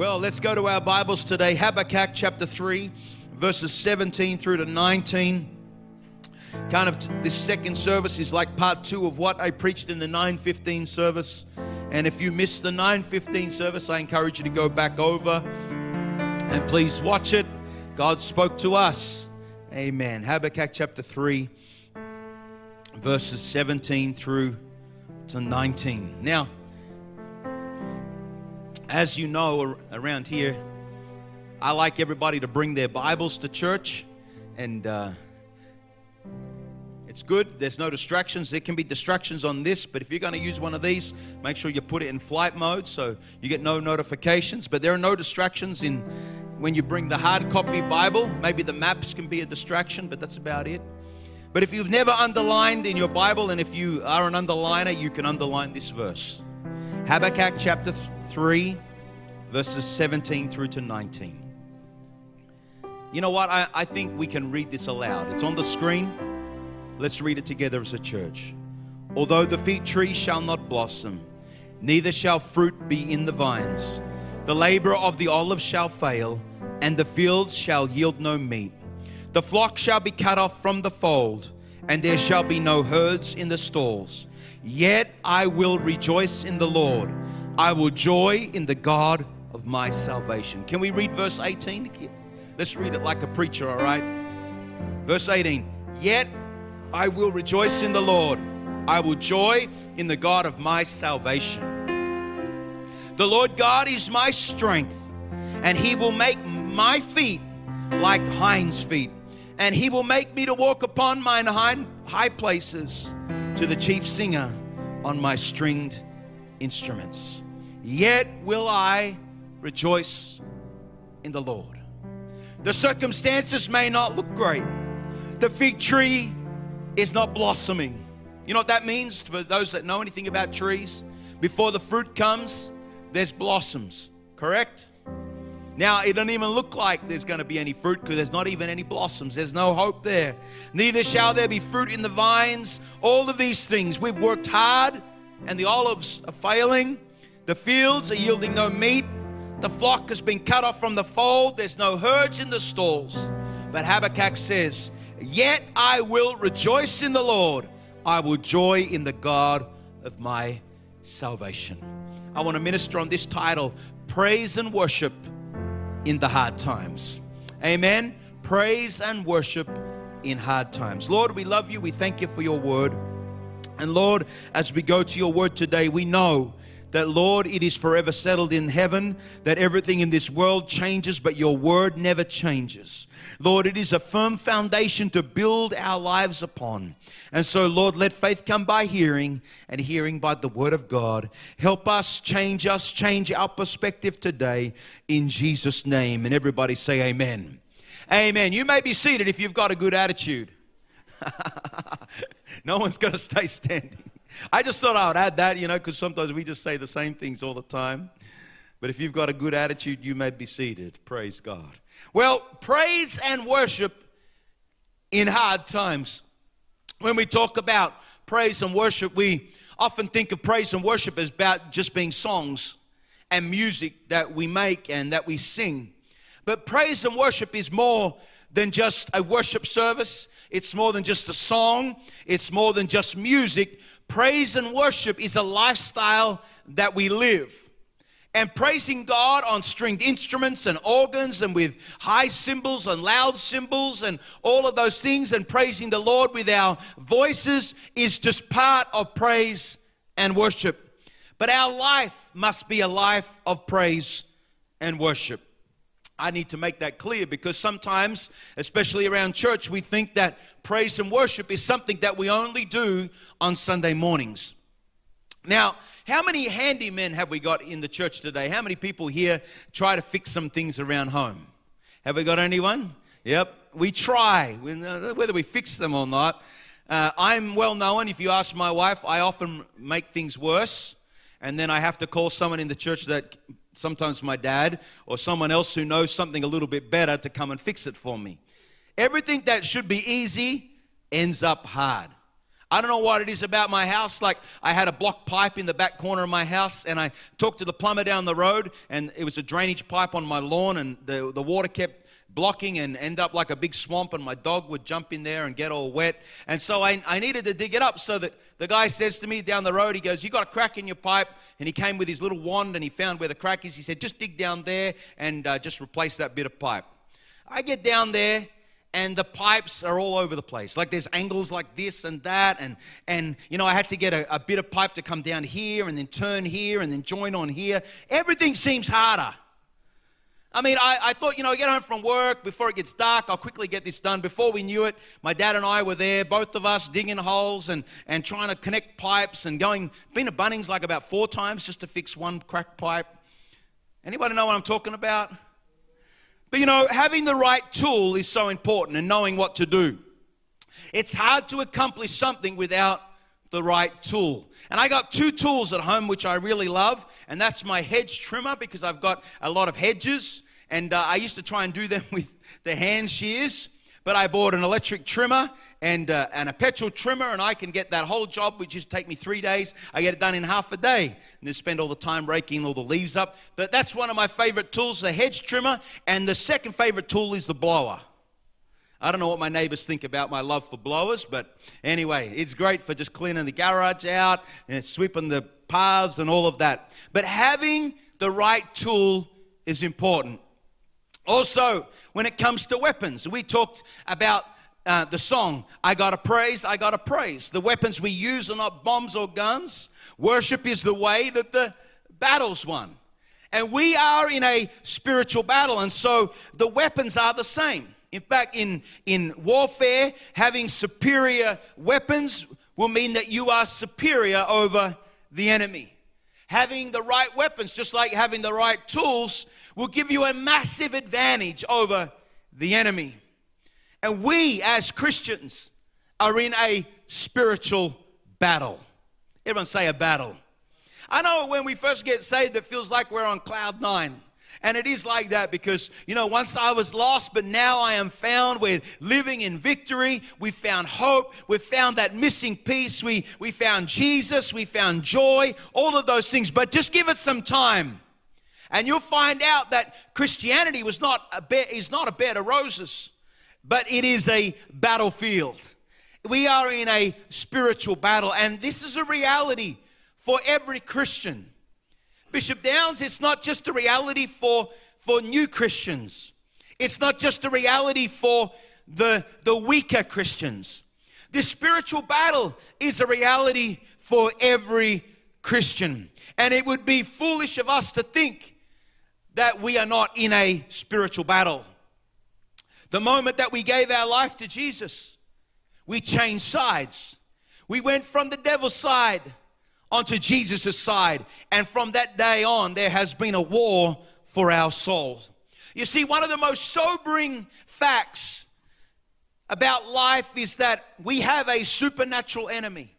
Well, let's go to our Bibles today. Habakkuk chapter 3, verses 17 through to 19. Kind of this second service is like part two of what I preached in the 915 service. And if you missed the 915 service, I encourage you to go back over and please watch it. God spoke to us. Amen. Habakkuk chapter 3, verses 17 through to 19. Now, as you know around here, I like everybody to bring their Bibles to church, and uh, it's good. There's no distractions. There can be distractions on this, but if you're going to use one of these, make sure you put it in flight mode so you get no notifications. But there are no distractions in when you bring the hard copy Bible. Maybe the maps can be a distraction, but that's about it. But if you've never underlined in your Bible, and if you are an underliner, you can underline this verse Habakkuk chapter 3, verses 17 through to 19. You know what? I, I think we can read this aloud. It's on the screen. Let's read it together as a church. Although the fig tree shall not blossom, neither shall fruit be in the vines, the labor of the olive shall fail, and the fields shall yield no meat. The flock shall be cut off from the fold, and there shall be no herds in the stalls. Yet I will rejoice in the Lord. I will joy in the God of my salvation. Can we read verse 18? Let's read it like a preacher, all right? Verse 18. Yet I will rejoice in the Lord. I will joy in the God of my salvation. The Lord God is my strength, and he will make my feet like hinds' feet and he will make me to walk upon mine high places to the chief singer on my stringed instruments. Yet will I rejoice in the Lord. The circumstances may not look great. The fig tree is not blossoming. You know what that means for those that know anything about trees? Before the fruit comes, there's blossoms, correct? Now, it doesn't even look like there's going to be any fruit because there's not even any blossoms. There's no hope there. Neither shall there be fruit in the vines. All of these things. We've worked hard and the olives are failing. The fields are yielding no meat. The flock has been cut off from the fold. There's no herds in the stalls. But Habakkuk says, Yet I will rejoice in the Lord. I will joy in the God of my salvation. I want to minister on this title Praise and Worship in the hard times. Amen. Praise and worship in hard times. Lord, we love you. We thank you for your word. And Lord, as we go to your word today, we know that, Lord, it is forever settled in heaven, that everything in this world changes, but your word never changes. Lord, it is a firm foundation to build our lives upon. And so, Lord, let faith come by hearing and hearing by the word of God. Help us, change us, change our perspective today in Jesus' name. And everybody say, Amen. Amen. You may be seated if you've got a good attitude. no one's going to stay standing. I just thought I would add that, you know, because sometimes we just say the same things all the time. But if you've got a good attitude, you may be seated. Praise God. Well, praise and worship in hard times. When we talk about praise and worship, we often think of praise and worship as about just being songs and music that we make and that we sing. But praise and worship is more than just a worship service. It's more than just a song. It's more than just music. Praise and worship is a lifestyle that we live. And praising God on stringed instruments and organs and with high cymbals and loud cymbals and all of those things, and praising the Lord with our voices is just part of praise and worship. But our life must be a life of praise and worship. I need to make that clear because sometimes, especially around church, we think that praise and worship is something that we only do on Sunday mornings. Now, how many handymen have we got in the church today? How many people here try to fix some things around home? Have we got anyone? Yep, we try, whether we fix them or not. Uh, I'm well known, if you ask my wife, I often make things worse, and then I have to call someone in the church that sometimes my dad or someone else who knows something a little bit better to come and fix it for me. Everything that should be easy ends up hard. I don't know what it is about my house. Like, I had a block pipe in the back corner of my house, and I talked to the plumber down the road, and it was a drainage pipe on my lawn, and the, the water kept blocking and end up like a big swamp, and my dog would jump in there and get all wet. And so I, I needed to dig it up. So that the guy says to me down the road, he goes, You got a crack in your pipe? And he came with his little wand and he found where the crack is. He said, Just dig down there and uh, just replace that bit of pipe. I get down there and the pipes are all over the place. Like there's angles like this and that and and you know i had to get a, a, bit of pipe to come down here and then turn here and then join on here. Everything seems harder. I mean i, I thought you know I get home from work before it gets dark i'll quickly get this done. Before we knew it my dad and i were there both of us digging holes and and trying to connect pipes and going been to bunnings like about four times just to fix one cracked pipe. Anybody know what i'm talking about but you know, having the right tool is so important and knowing what to do. It's hard to accomplish something without the right tool. And I got two tools at home which I really love, and that's my hedge trimmer because I've got a lot of hedges, and uh, I used to try and do them with the hand shears. But I bought an electric trimmer and, uh, and a petrol trimmer, and I can get that whole job, which just take me three days. I get it done in half a day, and then spend all the time raking all the leaves up. But that's one of my favorite tools, the hedge trimmer. And the second favorite tool is the blower. I don't know what my neighbors think about my love for blowers, but anyway, it's great for just cleaning the garage out and sweeping the paths and all of that. But having the right tool is important. Also, when it comes to weapons, we talked about uh, the song, I Gotta Praise, I Gotta Praise. The weapons we use are not bombs or guns. Worship is the way that the battle's won. And we are in a spiritual battle, and so the weapons are the same. In fact, in, in warfare, having superior weapons will mean that you are superior over the enemy. Having the right weapons, just like having the right tools, will give you a massive advantage over the enemy. And we as Christians are in a spiritual battle. Everyone say a battle. I know when we first get saved, it feels like we're on cloud nine. And it is like that because, you know, once I was lost, but now I am found. We're living in victory. We found hope. We found that missing piece. We, we found Jesus. We found joy, all of those things. But just give it some time. And you'll find out that Christianity was not a bed, is not a bed of roses, but it is a battlefield. We are in a spiritual battle, and this is a reality for every Christian. Bishop Downs, it's not just a reality for, for new Christians. It's not just a reality for the, the weaker Christians. This spiritual battle is a reality for every Christian. And it would be foolish of us to think that we are not in a spiritual battle. The moment that we gave our life to Jesus, we changed sides. We went from the devil's side onto Jesus' side. And from that day on, there has been a war for our souls. You see, one of the most sobering facts about life is that we have a supernatural enemy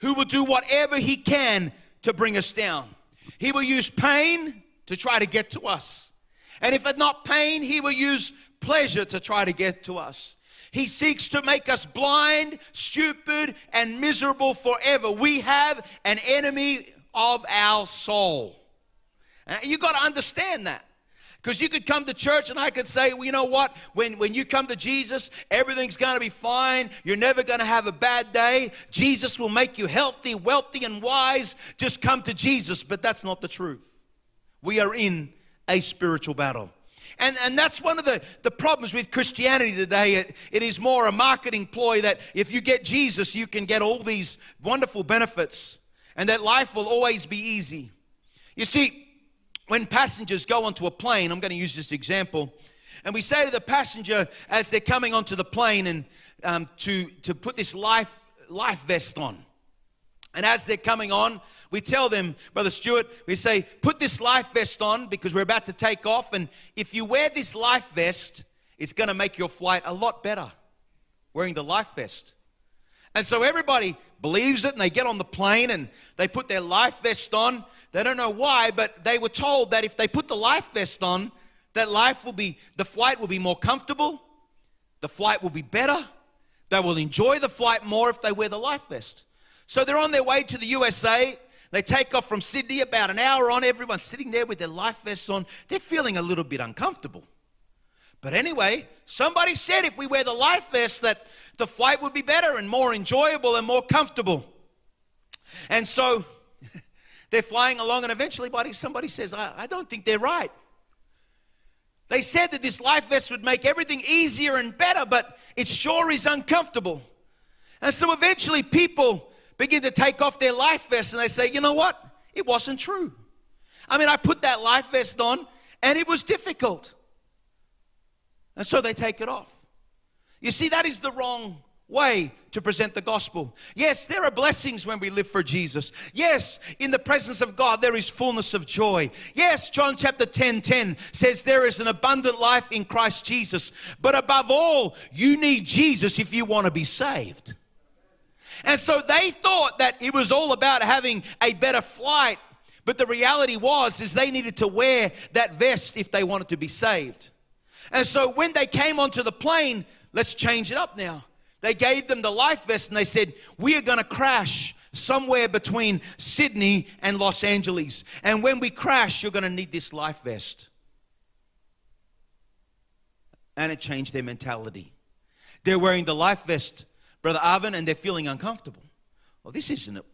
who will do whatever he can to bring us down. He will use pain, to try to get to us. And if it's not pain, he will use pleasure to try to get to us. He seeks to make us blind, stupid, and miserable forever. We have an enemy of our soul. And you got to understand that. Because you could come to church and I could say, well, you know what? When, when you come to Jesus, everything's going to be fine. You're never going to have a bad day. Jesus will make you healthy, wealthy, and wise. Just come to Jesus. But that's not the truth. We are in a spiritual battle. And, and that's one of the, the problems with Christianity today. It, it is more a marketing ploy that if you get Jesus, you can get all these wonderful benefits and that life will always be easy. You see, when passengers go onto a plane, I'm going to use this example, and we say to the passenger as they're coming onto the plane and um, to, to put this life, life vest on. And as they're coming on, we tell them, Brother Stewart, we say, put this life vest on because we're about to take off. And if you wear this life vest, it's going to make your flight a lot better wearing the life vest. And so everybody believes it and they get on the plane and they put their life vest on. They don't know why, but they were told that if they put the life vest on, that life will be, the flight will be more comfortable, the flight will be better, They will enjoy the flight more if they wear the life vest. So they're on their way to the USA. They take off from Sydney about an hour on. Everyone's sitting there with their life vests on. They're feeling a little bit uncomfortable. But anyway, somebody said if we wear the life vest that the flight would be better and more enjoyable and more comfortable. And so they're flying along, and eventually somebody says, I, I don't think they're right. They said that this life vest would make everything easier and better, but it sure is uncomfortable. And so eventually people begin to take off their life vest and they say, you know what? It wasn't true. I mean, I put that life vest on and it was difficult. And so they take it off. You see, that is the wrong way to present the gospel. Yes, there are blessings when we live for Jesus. Yes, in the presence of God there is fullness of joy. Yes, John chapter 10 10 says there is an abundant life in Christ Jesus. But above all, you need Jesus if you want to be saved. And so they thought that it was all about having a better flight. But the reality was is they needed to wear that vest if they wanted to be saved. And so when they came onto the plane, let's change it up now. They gave them the life vest and they said, We are going to crash somewhere between Sydney and Los Angeles. And when we crash, you're going to need this life vest. And it changed their mentality. They're wearing the life vest, Brother Arvin, and they're feeling uncomfortable. Well, this isn't it.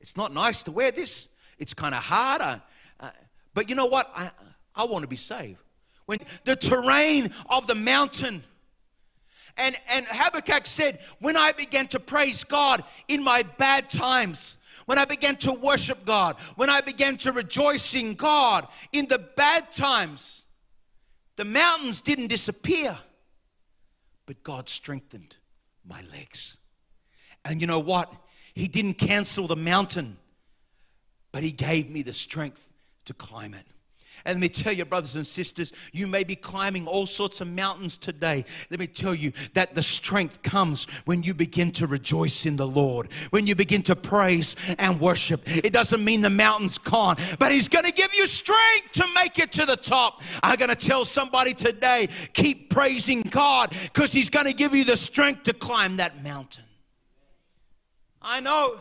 It's not nice to wear this. It's kind of hard. Uh, uh, but you know what? I, I want to be saved. When the terrain of the mountain and, and Habakkuk said, When I began to praise God in my bad times, when I began to worship God, when I began to rejoice in God in the bad times, the mountains didn't disappear, but God strengthened my legs. And you know what? He didn't cancel the mountain, but He gave me the strength to climb it. And let me tell you, brothers and sisters, you may be climbing all sorts of mountains today. Let me tell you that the strength comes when you begin to rejoice in the Lord, when you begin to praise and worship. It doesn't mean the mountain's gone, but He's going to give you strength to make it to the top. I'm going to tell somebody today keep praising God because He's going to give you the strength to climb that mountain. I know.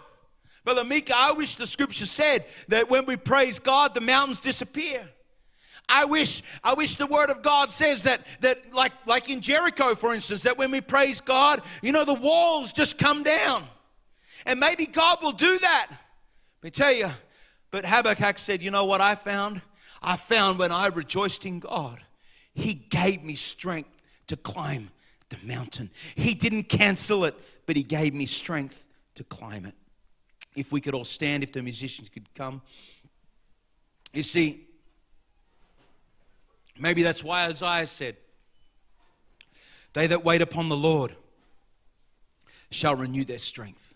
Brother Mika, I wish the scripture said that when we praise God, the mountains disappear. I wish, I wish the word of God says that, that like, like in Jericho, for instance, that when we praise God, you know, the walls just come down. And maybe God will do that. Let me tell you, but Habakkuk said, you know what I found? I found when I rejoiced in God, He gave me strength to climb the mountain. He didn't cancel it, but He gave me strength to climb it. If we could all stand, if the musicians could come. You see, Maybe that's why Isaiah said, They that wait upon the Lord shall renew their strength.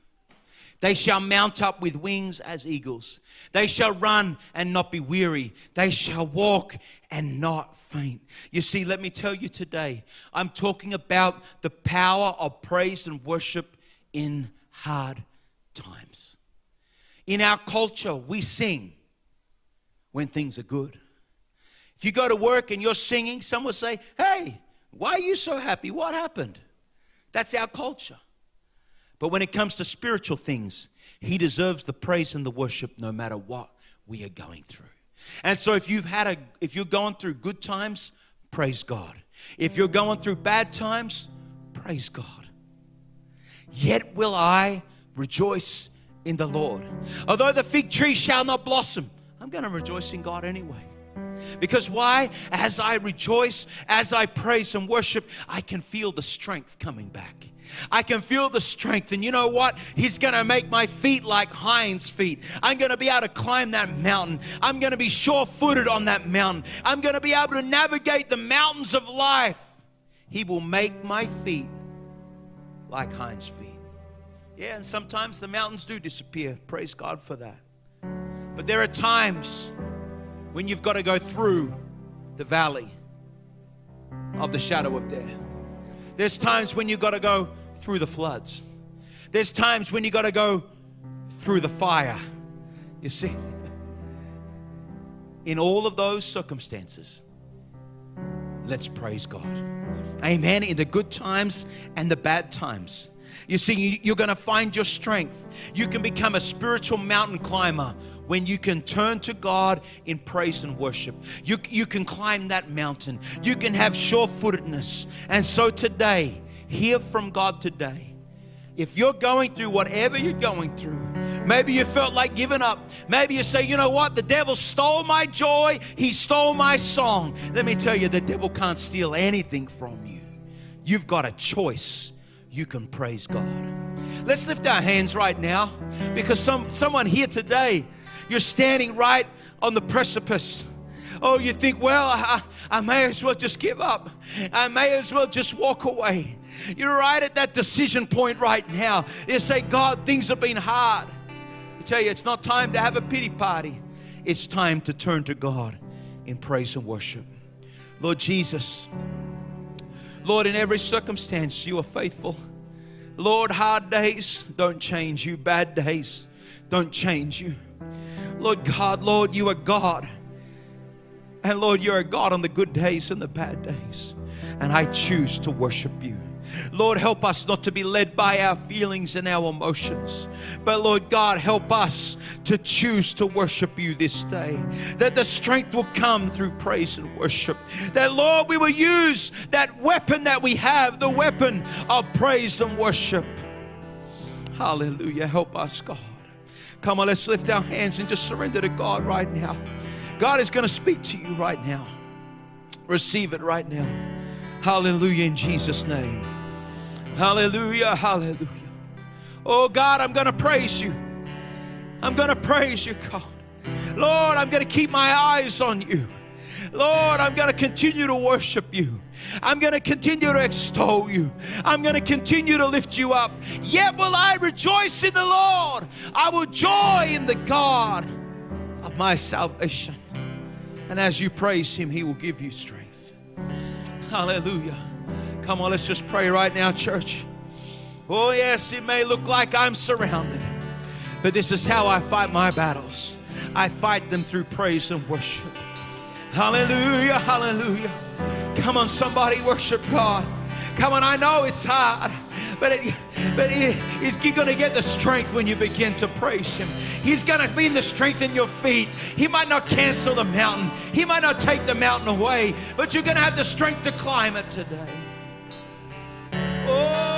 They shall mount up with wings as eagles. They shall run and not be weary. They shall walk and not faint. You see, let me tell you today, I'm talking about the power of praise and worship in hard times. In our culture, we sing when things are good. You go to work and you're singing, someone will say, Hey, why are you so happy? What happened? That's our culture. But when it comes to spiritual things, He deserves the praise and the worship no matter what we are going through. And so if you've had a if you're going through good times, praise God. If you're going through bad times, praise God. Yet will I rejoice in the Lord. Although the fig tree shall not blossom, I'm going to rejoice in God anyway. Because why? As I rejoice, as I praise and worship, I can feel the strength coming back. I can feel the strength. And you know what? He's going to make my feet like hinds feet. I'm going to be able to climb that mountain. I'm going to be sure footed on that mountain. I'm going to be able to navigate the mountains of life. He will make my feet like hinds feet. Yeah, and sometimes the mountains do disappear. Praise God for that. But there are times when you've got to go through the valley of the shadow of death. There's times when you've got to go through the floods. There's times when you've got to go through the fire. You see, in all of those circumstances, let's praise God. Amen. In the good times and the bad times, You see, you're going to find your strength. You can become a spiritual mountain climber when you can turn to God in praise and worship. You, you can climb that mountain. You can have sure footedness. And so today, hear from God today. If you're going through whatever you're going through, maybe you felt like giving up. Maybe you say, you know what? The devil stole my joy. He stole my song. Let me tell you, the devil can't steal anything from you. You've got a choice. You can praise God. Let's lift our hands right now because some, someone here today, you're standing right on the precipice. Oh, you think, well, I, I may as well just give up. I may as well just walk away. You're right at that decision point right now. You say, God, things have been hard. I tell you, it's not time to have a pity party. It's time to turn to God in praise and worship. Lord Jesus, Lord, in every circumstance, you are faithful. Lord, hard days don't change you, bad days don't change you. Lord God, Lord, you are God. And Lord, you're a God on the good days and the bad days. And I choose to worship you. Lord, help us not to be led by our feelings and our emotions. But Lord God, help us to choose to worship you this day. That the strength will come through praise and worship. That Lord, we will use that weapon that we have, the weapon of praise and worship. Hallelujah. Help us, God. Come on, let's lift our hands and just surrender to God right now. God is going to speak to you right now. Receive it right now. Hallelujah in Jesus' name. Hallelujah, hallelujah. Oh God, I'm going to praise you. I'm going to praise you, God. Lord, I'm going to keep my eyes on you. Lord, I'm going to continue to worship you. I'm going to continue to extol you. I'm going to continue to lift you up. Yet will I rejoice in the Lord. I will joy in the God of my salvation. And as you praise him, he will give you strength. Hallelujah. Come on, let's just pray right now, church. Oh, yes, it may look like I'm surrounded, but this is how I fight my battles. I fight them through praise and worship. Hallelujah, hallelujah. Come on, somebody worship God. Come on, I know it's hard, but, it, but it, you're going to get the strength when you begin to praise Him. He's going to be in the strength in your feet. He might not cancel the mountain, He might not take the mountain away, but you're going to have the strength to climb it today. 哦